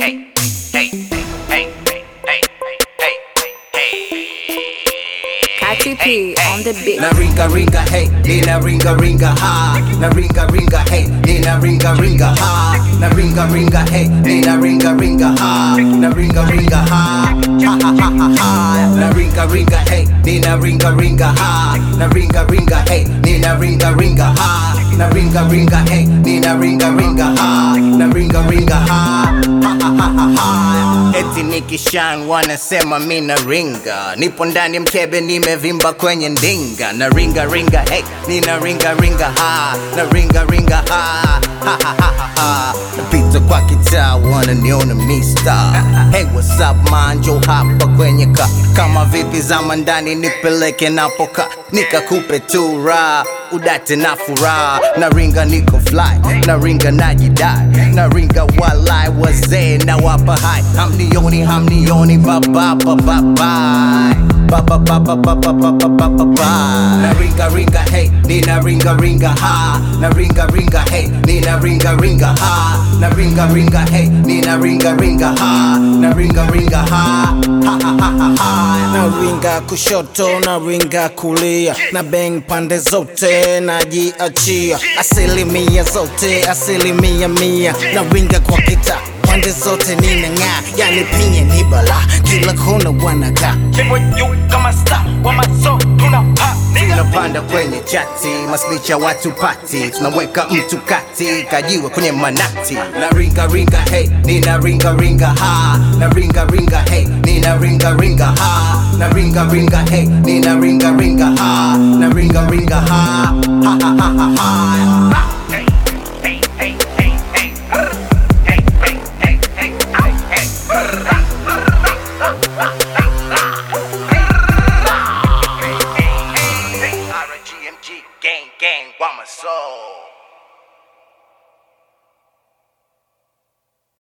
hey, P on the beat. Na ringa ringa hey, de na ringa ringa ha. Na ringa ringa hey, de na ringa ringa ha. Na ringa ringa hey, de na ringa ringa ha. Na ringa ringa ha. Ha ha ha ha ha. Na ringa ringa hey, de na ringa ringa ha. Na ringa ringa hey, de na ringa ringa ha. Na ringa ringa hey, de na ringa ringa ha. Na ringa ringa ha. Ha ha eti nikishan wanasema mina ringa. Nipo ndani mkebe nimevimba kwenye ndinga. Na ringa ringa hey nina ringa ringa ha. Na ringa ringa ha. Napita kwa kitaa wananiona mista hey manjo hapa kwenye ka. Kama vipi zama ndani nipeleke napoka. Nikakupe tu raha udate na furaha na ringa niko fly na ringa najidai na ringa walai wazee na wapa hai hamnioni hamnioni baba baba bye baba baba baba baba baba bye na ringa hey nina ringa ringa ha na ringa hey nina ringa ringa ha na ringa hey nina ringa ringa ha na ringa ha ha na ringa kushoto na ringa kulia na beng pande zote najiachia. Asilimia zote asilimia mia. Na ringa kwa kita pande zote ninang'aa yani pinye ni bala kila kona wanakaa tunapanda kwenye chati maslicha watu pati. Tunaweka mtu kati kajiwe kwenye manati. Na ringa ringa hey nina ringa ringa ha. Na ringa ringa hey nina ringa ringa ha na ringa ringa hey nina ringa ringa ha na ringa ringa ha ha ha ha ha ha. RGMG, gang, gang, Wama soul.